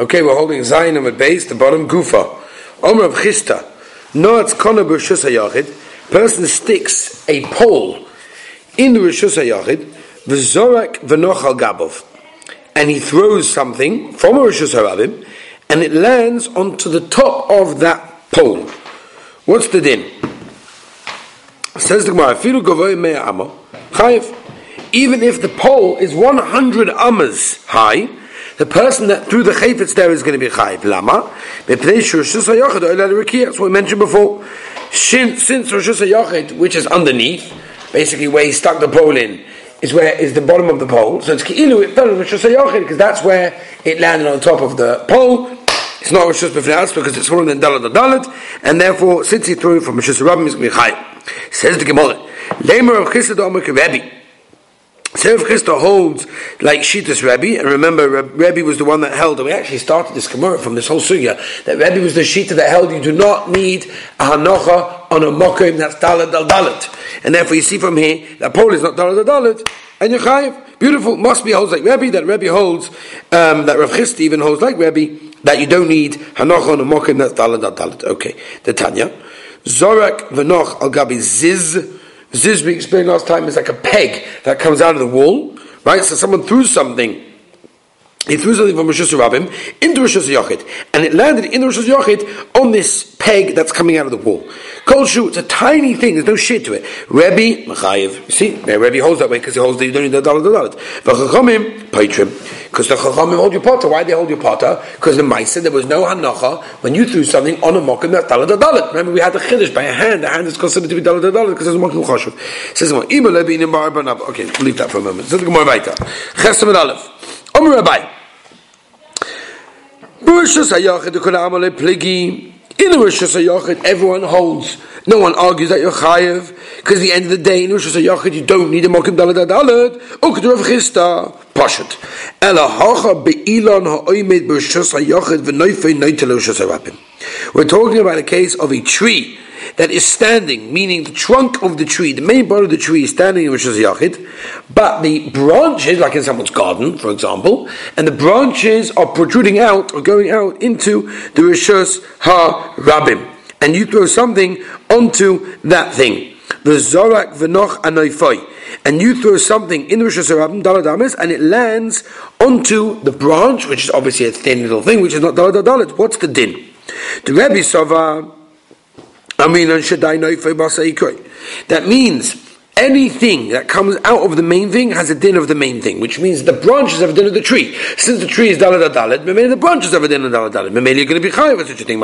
Okay, we're holding Zion at base, the bottom Gufa. Omer of Chisda. Noatz Kona B'Rishus HaYachid. Person sticks a pole in the Rishus HaYachid, V'zorak V'noch Gabov. And he throws something from a HaRabim, and it lands onto the top of that pole. What's the din? Says the Gemara, Filu Mea Amo. Even if the pole is 100 amas high, the person that threw the chayfetz there is going to be chayiv. Lama? That's what we mentioned before. Since, Rosh Hashanah which is underneath, basically where he stuck the pole in, is where is the bottom of the pole. So it's ki'ilu, it fell in Rosh Hashanah because that's where it landed on top of the pole. It's not Rosh Hashanah because it's smaller than Dalit Dalit, and therefore, since he threw from Rosh Hashanah, it's going to be chayiv. Says the Gemara, Lemer of Chisda Omer. Sev Chisda holds like Shitas Rebbe, and remember, Rebbe was the one that held, and we actually started this Gemara from this whole sugya, that Rebbe was the Shita that held you do not need a Hanocha on a Mokim that's Dalit Dal Dalit. And therefore you see from here, that pole is not Dalit Dal Dalit, and you're. Beautiful, must be holds like Rebbe, that Rebbe holds, um, that Rav Chisda even holds like Rebbe, that you don't need Hanocha on a Mokim that's Dalit Dal Dalit. Okay, the Tanya. Zorak Venoch Al Gabi Ziz, Ziz, we explained last time, is like a peg that comes out of the wall, right? So someone threw something he threw something from Rosh Hashanah into Rosh Hashanah and it landed in Rosh Hashanah on this peg that's coming out of the wall. Kol shu, it's a tiny thing, there's no shit to it. Rebbe, Machayev, you see, Rebbe holds that way because he holds that you don't need the dollar, the dollar. V'chachamim, paitrim, because the chachamim hold your potter. Why they hold your potter? Because the Maisa, there was no hanacha when you threw something on a mokum that's dollar, the dollar. Remember, we had the chiddush by a hand, the hand is considered to be dollar, the dollar because it's a mokum chashuv. Says, okay, we'll leave that for a moment. The Gemara Vaita. Chesam Aleph. Omer Rabbi. Rishus Hayachid Kol Amale Pligi. In the Rishus Hayachid, everyone holds. No one argues that you're chayev because at the end of the day, in Rishus Hayachid, you don't need a mokim dalad dalad. Rav Chisda Pashat. Ela hacha v'noifei noitelo Rishus Harabim. We're talking about a case of a tree that is standing, meaning the trunk of the tree, the main part of the tree is standing in Rishus Yachid, but the branches, like in someone's garden, for example, and the branches are protruding out or going out into the Rishus Ha Rabim. And you throw something onto that thing. The Zorak Venoch Anoifoi. And you throw something in the Rishus Rabim, Daladamis, and it lands onto the branch, which is obviously a thin little thing, which is not Daladadalit. What's the din? The Rebbe Sova that means anything that comes out of the main thing has a din of the main thing, which means the branches have a din of the tree. Since the tree is dalad dalad, maybe the branches have a din of dalad dalad. Maybe you're going to be chayav with such a thing.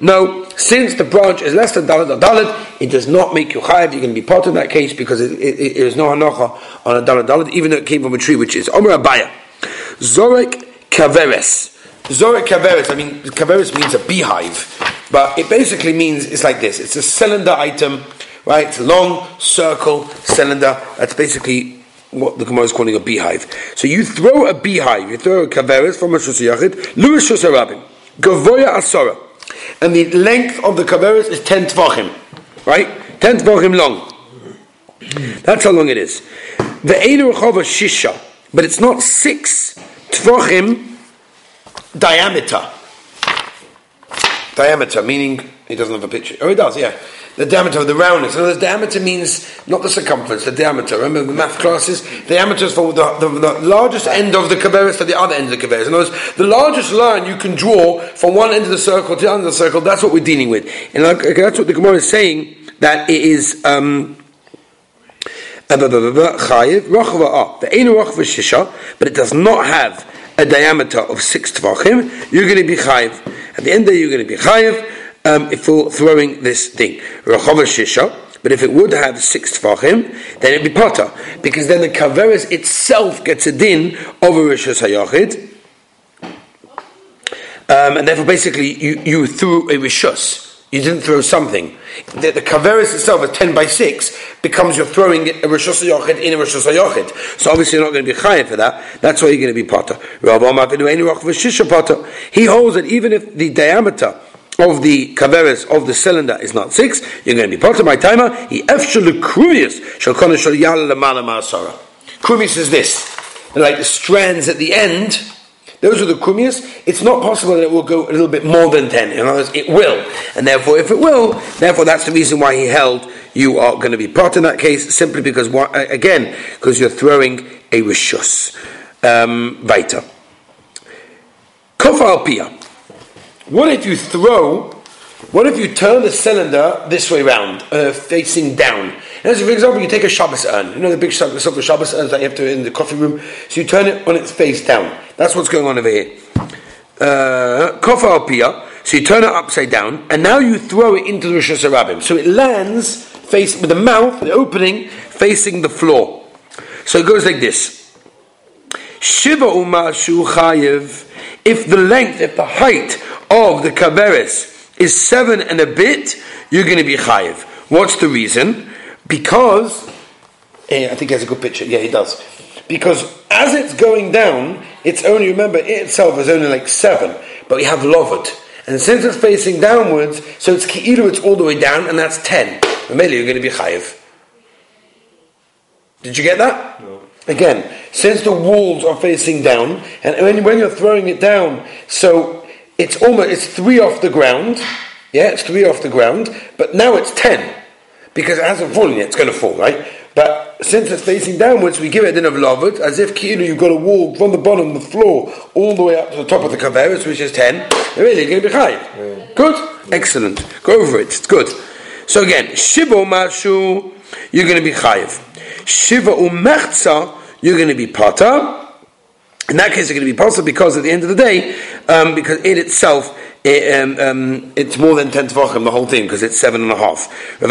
No, since the branch is less than dalad dalad, it does not make you chayav. You're going to be part of that case because it, it, it is no hanocha on a dalad dalad, even though it came from a tree, which is omer Abaye zorek kaveres. Zorik kaveris, I mean, kaveris means a beehive, but it basically means it's like this it's a cylinder item, right? It's a long circle cylinder. That's basically what the Gemara is calling a beehive. So you throw a beehive, you throw a kaveris from a shusayachid, Louis shusarabim, gavoya asora, and the length of the kaveris is 10 tvachim, right? 10 tvachim long. That's how long it is. The Einu Shisha, but it's not six tvachim diameter. Diameter, meaning he doesn't have a picture. Oh, he does, yeah. The diameter of the roundness. In other diameter means not the circumference, the diameter. Remember the math classes? Diameter is for the, the, the, largest end of the kaveris to the other end of the kaveris. In other words, the largest line you can draw from one end of the circle to the other end of the circle, that's what we're dealing with. And that's what the Gemara is saying, that it is. Um, but it does not have a diameter of six tvachim, you're going to be chayiv. At the end of you're going to be chayiv um, for throwing this thing. But if it would have six tvachim, then it'd be potter, because then the kaveris itself gets a din over rishus hayachid, um, and therefore basically you, you threw a rishus. You didn't throw something. The, the kaveris itself, a 10 by 6, becomes you're throwing a Rosh Hashanah in a Rosh Hashanah. So obviously you're not going to be chayiv for that. That's why you're going to be potter. He holds that even if the diameter of the kaveris of the cylinder is not 6, you're going to be potter. My timer, he efshal kruyas shall shal yal lemala ma'asara. Kruyas is this. like the strands at the end, those are the kumias. It's not possible that it will go a little bit more than ten. In other words, it will, and therefore, if it will, therefore that's the reason why he held you are going to be part in that case, simply because again, because you're throwing a rishus. Um, weiter. Pia. What if you throw? What if you turn the cylinder this way round, uh, facing down? And for example, you take a Shabbos urn. You know the big silver Shabbos urns that you have to in the coffee room. So you turn it on its face down. That's what's going on over here. Uh, Kofa pia. So you turn it upside down, and now you throw it into the Rosh Hashanah. So it lands face with the mouth, the opening facing the floor. So it goes like this. Shiva umashu chayev. If the length, if the height of the kaveris is seven and a bit, you're going to be chayev. What's the reason? Because eh, I think he has a good picture. Yeah, he does. Because as it's going down, it's only remember it itself is only like seven, but we have lovod. And since it's facing downwards, so it's ki'ilu, it's all the way down, and that's ten. Maybe you're going to be chayiv. Did you get that? No. Again, since the walls are facing down, and when, when you're throwing it down, so it's almost it's three off the ground. Yeah, it's three off the ground, but now it's ten because it hasn't fallen yet. It's going to fall, right? But since it's facing downwards, we give it a din of lavut, as if ki'inu you've got to walk from the bottom of the floor all the way up to the top of the kaveris, which is ten. Really, you're going to be high. Good, excellent. Go over it. It's good. So again, shiva mashu, you're going to be chayiv. Shiva umechza, you're going to be pata. In that case, it's going to be possible because at the end of the day, um, because it itself it, um, um, it's more than 10 tvachim, the whole thing, because it's seven and a half. They're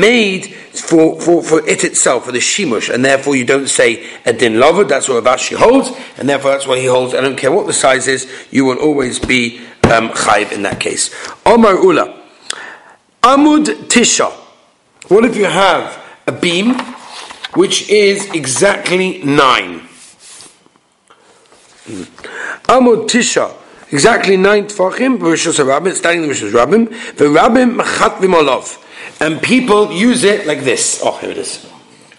made for, for, for it itself, for the shimush, and therefore you don't say a din lover, that's what Rav Ashi holds, and therefore that's what he holds. I don't care what the size is, you will always be um, in that case. Omar Ulla, Amud Tisha. What if you have a beam which is exactly nine? Amud Tisha, exactly nine tfachim, Rishos Rabbim, starting the Rishos Rabbim, the Rabbim Machatlim Olav. And people use it like this. Oh, here it is.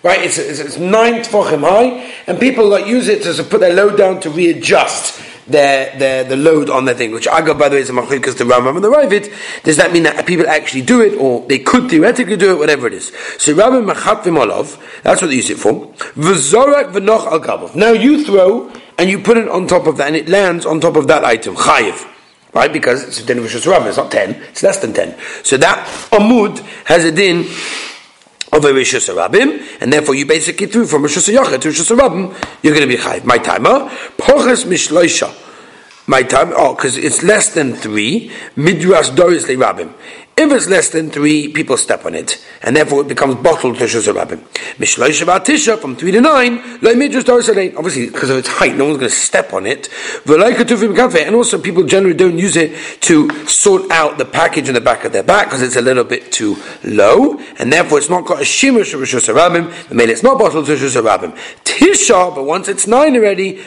Right, it's, it's, it's nine tfachim high, and people like use it to put their load down to readjust their, their the load on their thing. Which I got by the way is a machlekes the Rambam and the Raavad. Does that mean that people actually do it, or they could theoretically do it, whatever it is? So Rabbim Machatlim Olav, that's what they use it for. V'zorak v'noch al Now you throw and you put it on top of that, and it lands on top of that item, chayiv. Right? Because it's a din of It's not 10, it's less than 10. So that Amud has a din of a Rishus Rabim, and therefore you basically threw from Rishus Yachid to Rishus Rabim, you're going to be chayiv. My timer, Poches Mishloisha. My time, oh, because it's less than three, Midrash Doris Le Rabim. If it's less than three, people step on it, and therefore it becomes bottled Tishas Rabbim. Mishloy Shabbat Tisha from three to nine, Lo Midrash Obviously, because of its height, no one's going to step on it. And also, people generally don't use it to sort out the package in the back of their back because it's a little bit too low, and therefore it's not got a shimish of. The mail it's not bottled Tishas Rabbim. Tisha, but once it's nine already,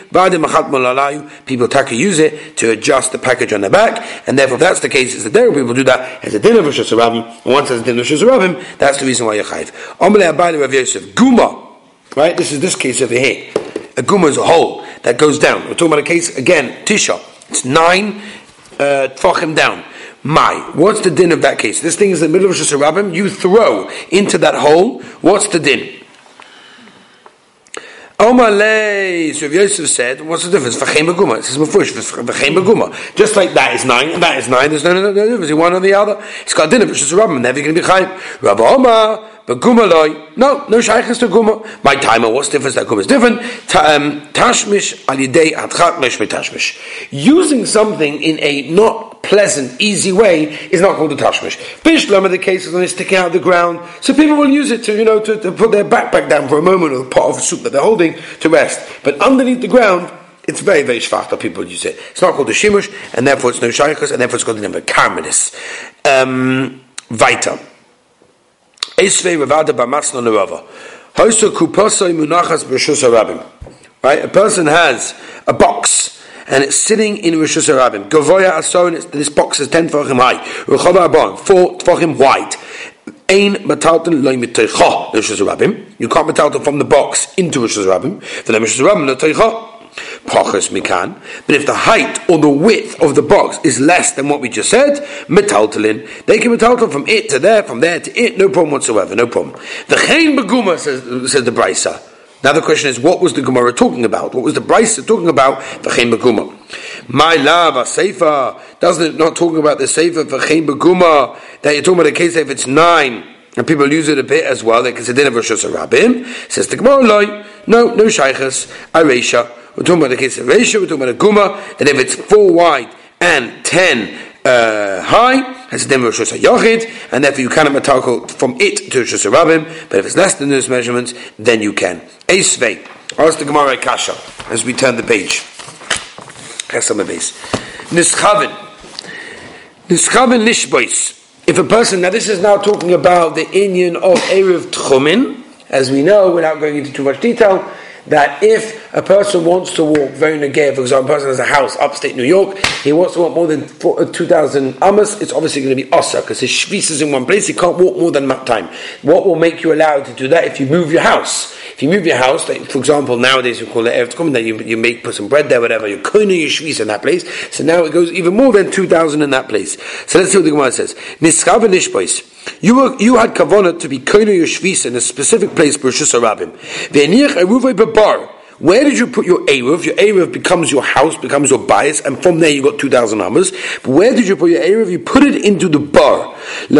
people take use it to adjust the package on the back, and therefore if that's the case, it's the dairy people do that as a dinner of Rosh Hashanah, of Rosh Hashanah, that's the reason why you're chayiv. Amalei Abayla Rav Yosef, Guma, right? This is this case over here. A Guma is a hole that goes down. We're talking about a case, again, Tisha. It's nine uh, tfachim down. My, what's the din of that case? This thing is in the middle of Rosh you throw into that hole, what's the din? Omalei, so Yosef said, what's the difference? V'chein beguma. It says Mefush, v'chein beguma. Just like that is nine, and that is nine, there's no, no, no, no difference. One or the other. It's got dinner, which is a Rabbim, never going to be chayim. Rabbi Omar, beguma loy. No, no shaykhs to guma. My timer, what's different? That guma is different. Um, tashmish al yidei adchat mesh tashmish. Using something in a not pleasant, easy way is not called a tashmish. Bishlam the cases when it's sticking out of the ground, so people will use it to, you know, to, to put their backpack down for a moment or a pot of soup that they're holding to rest. But underneath the ground, it's very, very shvach that people use it. It's not called a shimush, and therefore it's no shaykhas, and therefore it's called the name of karmelis. Um, Weiter. Esvei Ravada Bamasna Nerava. Hoyso Kuposoi Munachas B'Rishus Right? A person has a box and it's sitting in Rosh Hashanah. Gavoya Asorin, this box is 10 tefachim high. Ruchava Abon, 4 tefachim wide. Ein metalton loy mitoicha Rosh Hashanah You can't metalton from the box into Rosh Hashanah. The Rosh Hashanah mitoicha. Pachas mikan. But if the height or the width of the box is less than what we just said, metaltalin, they can metaltal from it to there, from there to it, no problem whatsoever, no problem. The chain beguma says, says the brisa. Now the question is, what was the Gemara talking about? What was the brisa talking about? V'chein beguma. My love, a sefer doesn't it not talking about the sefer v'chein beguma that you're talking about a case if it's nine. And people use it a bit as well. They consider it Rosh Hashanah. Says the Gemara, no, no shaykhs, aresha. We're talking about the case of ratio, we're talking about a guma, that if it's four wide and ten uh, high, a dem Rosh Yochid, and therefore you cannot matalko from it to Rosh Rabim, but if it's less than those measurements, then you can. Eisvei, ask the Gemara Kasha, as we turn the page. Chesam base. Nischavin. Nischavin. If a person, now this is now talking about the Indian of Erev Tchumin, as we know, without going into too much detail, that if a person wants to walk very negay, for example, a person has a house upstate New York, he wants to walk more than uh, 2,000 amas, it's obviously going to be osa because his shvis is in one place, he can't walk more than that time. What will make you allowed to do that if you move your house? If you move your house, like, for example, nowadays we call it Eretz Kumin, that you, you make put some bread there, whatever, you're koina your shvis in that place, so now it goes even more than 2,000 in that place. So let's see what the Gemara says. You were, you had kavana to be koina your in a specific place, Bershus Arabim. Eruvay. Where did you put your Eruv? Your Eruv becomes your house, becomes your bias, and from there you got 2,000 amas. But where did you put your Eruv? You put it into the bar. If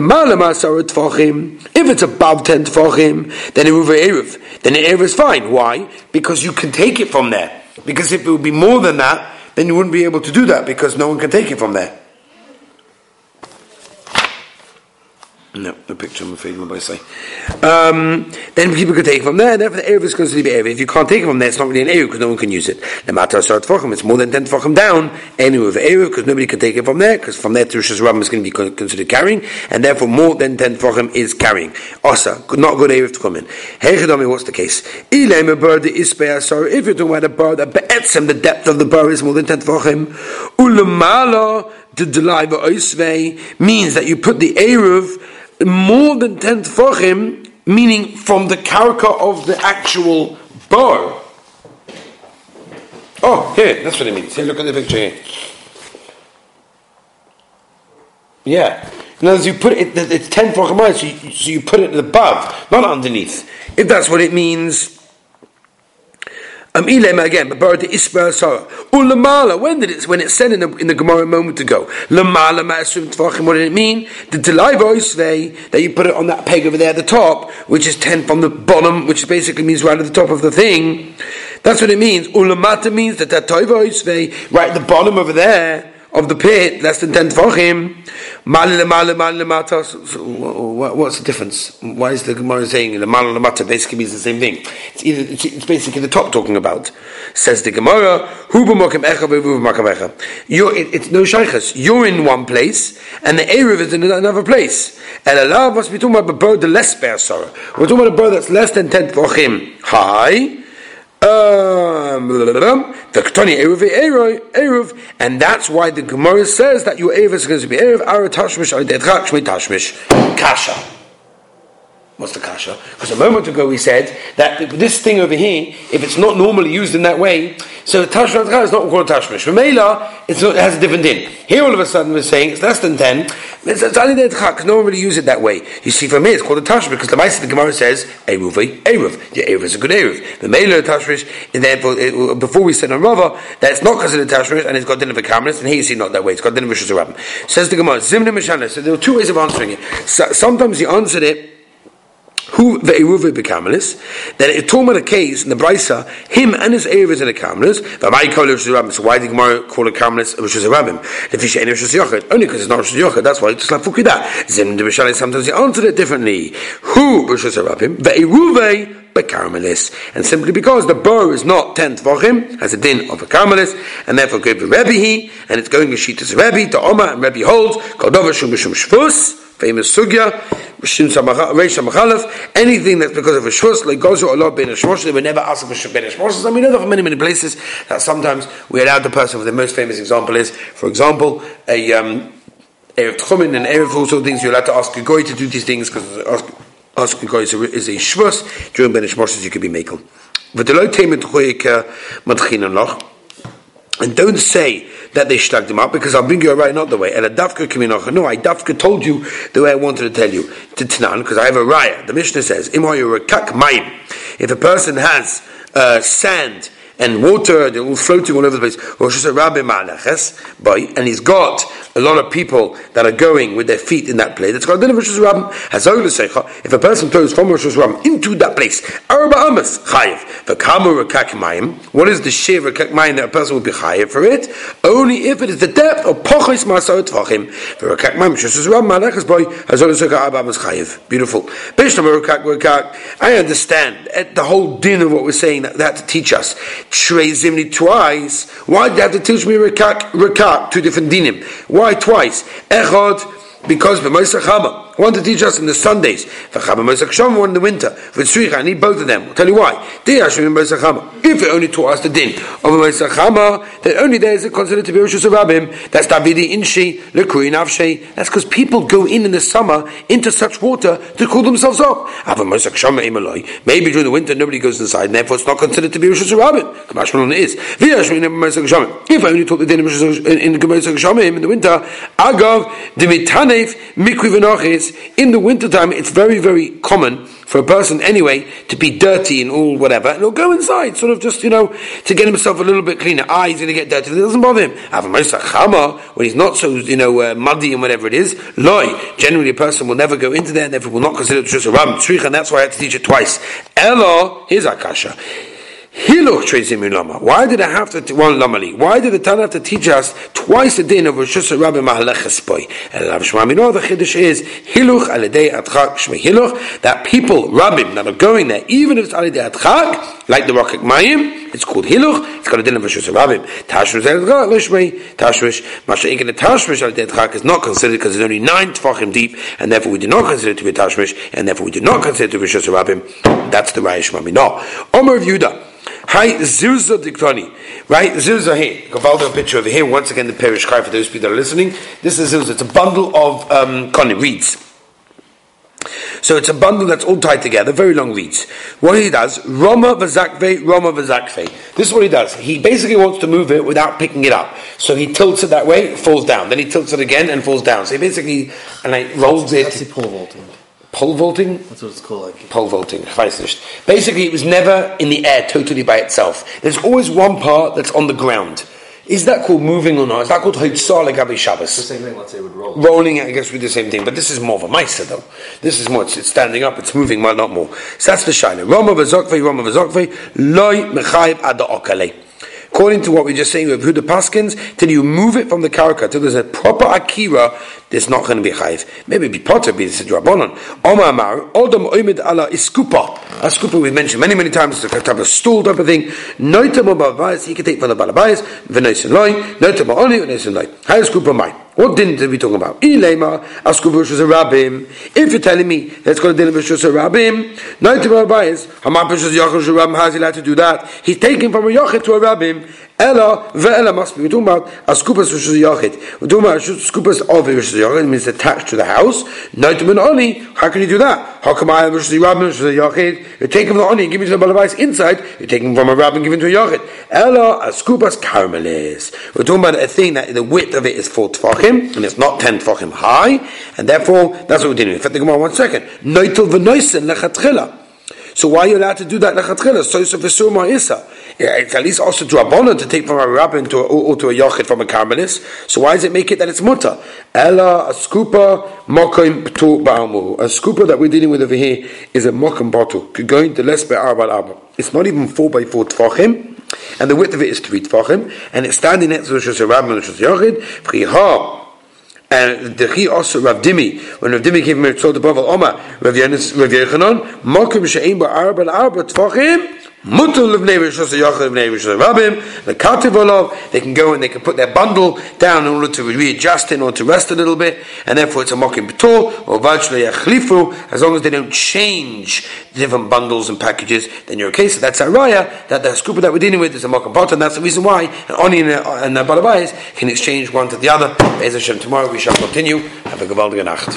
it's above 10 tfachim, then Eruv Eruv. Then the Eruv is fine. Why? Because you can take it from there. Because if it would be more than that, then you wouldn't be able to do that because no one can take it from there. No, the picture I'm afraid I say. Um, then people could take it from there, and therefore the Erev is considered to be Erev. If you can't take it from there, it's not really an Erev because no one can use it. The matter start Tfachim, it's more than 10 Tfachim down, anyway of Erev because nobody can take it from there, because from there to Rosh Hashanah is going to be considered carrying, and therefore more than 10 Tfachim is carrying. Osa, not good Erev to come in. Hey, Hechadami, what's the case? Ilem a bird is If you're talking about a bird that the depth of the bird is more than 10 Tfachim, ulamala, the deliver oisvei, means that you put the Erev more than 10 tefachim, meaning from the karka of the actual bar. Oh, here, that's what it means. Here, look at the picture here. Yeah. In other words, you put it, it's 10 tefachim, so so you put it above, not underneath. If that's what it means, ilema again, but the isba sarah. Ulamala. When did it? When it said in the in the Gemara a moment ago. Lamala ma'asum tvachim. What did it mean? The delay that you put it on that peg over there at the top, which is ten from the bottom, which basically means right at the top of the thing. That's what it means. Ulamata means that that toiva right at the bottom over there of the pit, less than 10 tvachim, what's the difference? Why is the Gemara saying the lemata basically means the same thing? It's either it's, basically the top talking about. Says the Gemara, You're it's no shaykhs. You're in one place, and the Erev is in another place. And Allah must be talking about a bird the less bear sorrow. We're talking about a bird that's less than 10 for him. high um, and that's why the Gemara says that your Erev is going to be Erev, Ara Tashmish, Tashmish, Kasha. What's the kasha? Because a moment ago we said that this thing over here, if it's not normally used in that way, so tashmish is not called tashmish. Remela, it has a different din. Here all of a sudden we're saying it's less than ten. It's, it's only because no one really use it that way. You see, for me it's called a tashmish because the Maisa the Gemara says eruv eh? eruv. The eruv is a good eruv. The mela tashmish, and therefore it, before we said on Rava that it's not considered tashmish and it's got din of a and here you see not that way. It's got din of a Says the Gemara zimna mishana. So there are two ways of answering it. So, sometimes he answered it who the Eruv bekamalis, that it told about a case in the Brisa, him and his Eruv is in a kamalis, so why did Gemara call a kamalis Rosh Hashanah? The fish ain't Rosh Hashanah, only because it's not Rosh Hashanah, that's why it's like Fukida. Zim de Bishali, sometimes he answered it differently. Who Rosh Hashanah? The Eruv. And simply because the bow is not ten him, has a din of a karamelis, and therefore give the Rebbe he, and it's going to sheet as Rebbe, to Oma, and Rebbe holds, Kodova Shum Shum Shvus, famous sugya, anything that's because of a shvus, like goes or Allah ben a shmosh, they would never ask for ben a shmosh. I mean, know that from many, many places that sometimes we allowed the person, with the most famous example is, for example, a, um, Erev Tchumen and Erev also things you're allowed to ask a guy to do these things because ask, ask a guy is a, is a shvus during Ben Ishmoshes you could be making. But the low temet matchinan loch. And don't say that they shtagged him up because I'll bring you right another way. And a dafka kiminocha. No, I dafka told you the way I wanted to tell you. To Tanan, because I have a raya. The Mishnah says, If a person has uh, sand and water, they're all floating all over the place. And he's got a lot of people that are going with their feet in that place. It's called of Rosh If a person throws from Rosh Hashanah into that place, Arba Chayiv. What is the shev rakak that a person will be chayiv for it? Only if it is the depth of pochos masau tvachim. For rakak mayim shus ram malachas boy hazol suka Arba Amas Chayiv. Beautiful. I understand at the whole din of what we're saying that, that to teach us. Shrei Zimni twice. Why did you have to teach me Rekak, Rekak, two different dinim? Why twice? Echad, because B'Moisach Chama. Want to teach us in the Sundays. One in the winter. I need both of them. I'll tell you why. If it only taught us the din of Chama, then only there is it considered to be Rosh Hashanah. That's Davidi Inshi, Lekui Navshe. That's because people go in in the summer into such water to cool themselves off. Ah, Maybe during the winter nobody goes inside, and therefore it's not considered to be Rosh Hashanah. Kamashmalon is. If I only taught the din in the Moisach in the winter, Agav, Dimitanef, Mikri In the wintertime, it's very, very common for a person anyway to be dirty and all whatever, and he'll go inside, sort of just, you know, to get himself a little bit cleaner. Ah, he's going to get dirty. It doesn't bother him. When he's not so, you know, uh, muddy and whatever it is, loy. Generally, a person will never go into there and therefore will not consider it just a ram, and that's why I had to teach it twice. Elo, here's Akasha. Hiluch Trezim Lama. Why did I have to one Lamali? Why did the Tana have to teach us twice a day of Rosh Rabbi Mahaleches Boy? And Rav Shmamino the Chiddush is Hiluch Alidei Atchak Shmei Hiluch that people Rabbim that are going there, even if it's Alidei Atchak, like the Rocket Mayim, it's called Hiluch. It's got a din of Rosh Rabbim. Tashmish Alidei Lishmei Tashmish Masha Inkin the Tashmish Alidei Atchak is not considered because it's only nine Tfachim deep, and therefore we do not consider it to be Tashmish, and therefore we do not consider it to be Rosh Rabbim. That's the Rayesh Mamino. Omer of Yudah. Hi, Zirza Diktani. Right? Zirza here. Gavaldo a picture over here. Once again, the parish cry for those people that are listening. This is Zirza. It's a bundle of um, Kani, reeds. So it's a bundle that's all tied together, very long reeds. What he does, Roma vazakve, Roma vazakve. This is what he does. He basically wants to move it without picking it up. So he tilts it that way, falls down. Then he tilts it again and falls down. So he basically, and he rolls it. Pole vaulting. That's what it's called. Like. Pole vaulting. Basically, it was never in the air totally by itself. There's always one part that's on the ground. Is that called moving or not? Is that called Hoitzah Legabi Shabbos? The same thing, let's say, would roll. Rolling, I guess, would be the same thing, but this is more of a Maisa, though. This is more, it's, it's standing up, it's moving, but not more. So that's the Shaila. Roma v'zokvei, Roma v'zokvei, loy mechayib ada okale. According to what we just saying with Huda Paskins, till you move it from the karaka, till there's a proper akira, there's not going to be chayiv. Maybe be potter, be this drabonon. Omar Amar, Odom Oimid ala iskupa. A skupa we've mentioned many, many times, it's a type of stool type of thing. Noitam Babayas, he can take from the balabayas, v'noisin loy, noitam Oni, v'noisin loy. How is skupa mine? What din did we talk about? Ilema, Askuvush was a rabbim. If you're telling me that's going to din of a rabbim, noitam Babayas, Hamapish is Yachar Rabbim, how's he allowed to do that? He's taken from a Yachar to a rabbim. Ella ve'ela must be. We're talking about a skupas which is yachid. We're talking about skupas of which is yachid means attached to the house. Noitamin oni. How can you do that? How come I which is rabbin which is yachid? You're taking from the oni and giving to the balabais inside. You take him from a rabbin giving to a yachid. Ella a skupas caramelis. We're talking about a thing that the width of it is four tefachim and it's not ten tefachim high, and therefore that's what we're doing. In fact, think about one second. Noitel v'noisen lechatchila. So why are you allowed to do that lechatchila? So a v'sur ma'isa. It's at least also to Rabbanon to take from a rabbin to a, or to a yochid from a carmelis. So why does it make it that it's mutter? Ella a skupa mokim ptu ba'amu. A skupa that we're dealing with over here is a mokim bottle. Going to less be'arbal. It's not even four by four tfachim, and the width of it is three tfachim, and it's standing next to the rabbin and the yochid. And the chi also Rav Dimi, when Rav Dimi came told the Bavel Oma, Rav Yochanan, Mokim she'im ba'arba l'arba tfachim, Mutul of of Neighbor Shus Rabim, the Kativolov, they can go and they can put their bundle down in order to readjust in or to rest a little bit, and therefore it's a Mokim Betor, or Vajla Yachlifu, as long as they don't change the different bundles and packages, then you're okay. So that's a raya, that the scooper that we're dealing with is a Mokim Pot, and that's the reason why an Oni and a, and a can exchange one to the other. Bez Hashem, tomorrow we shall continue. Have a Gavaldige Nacht.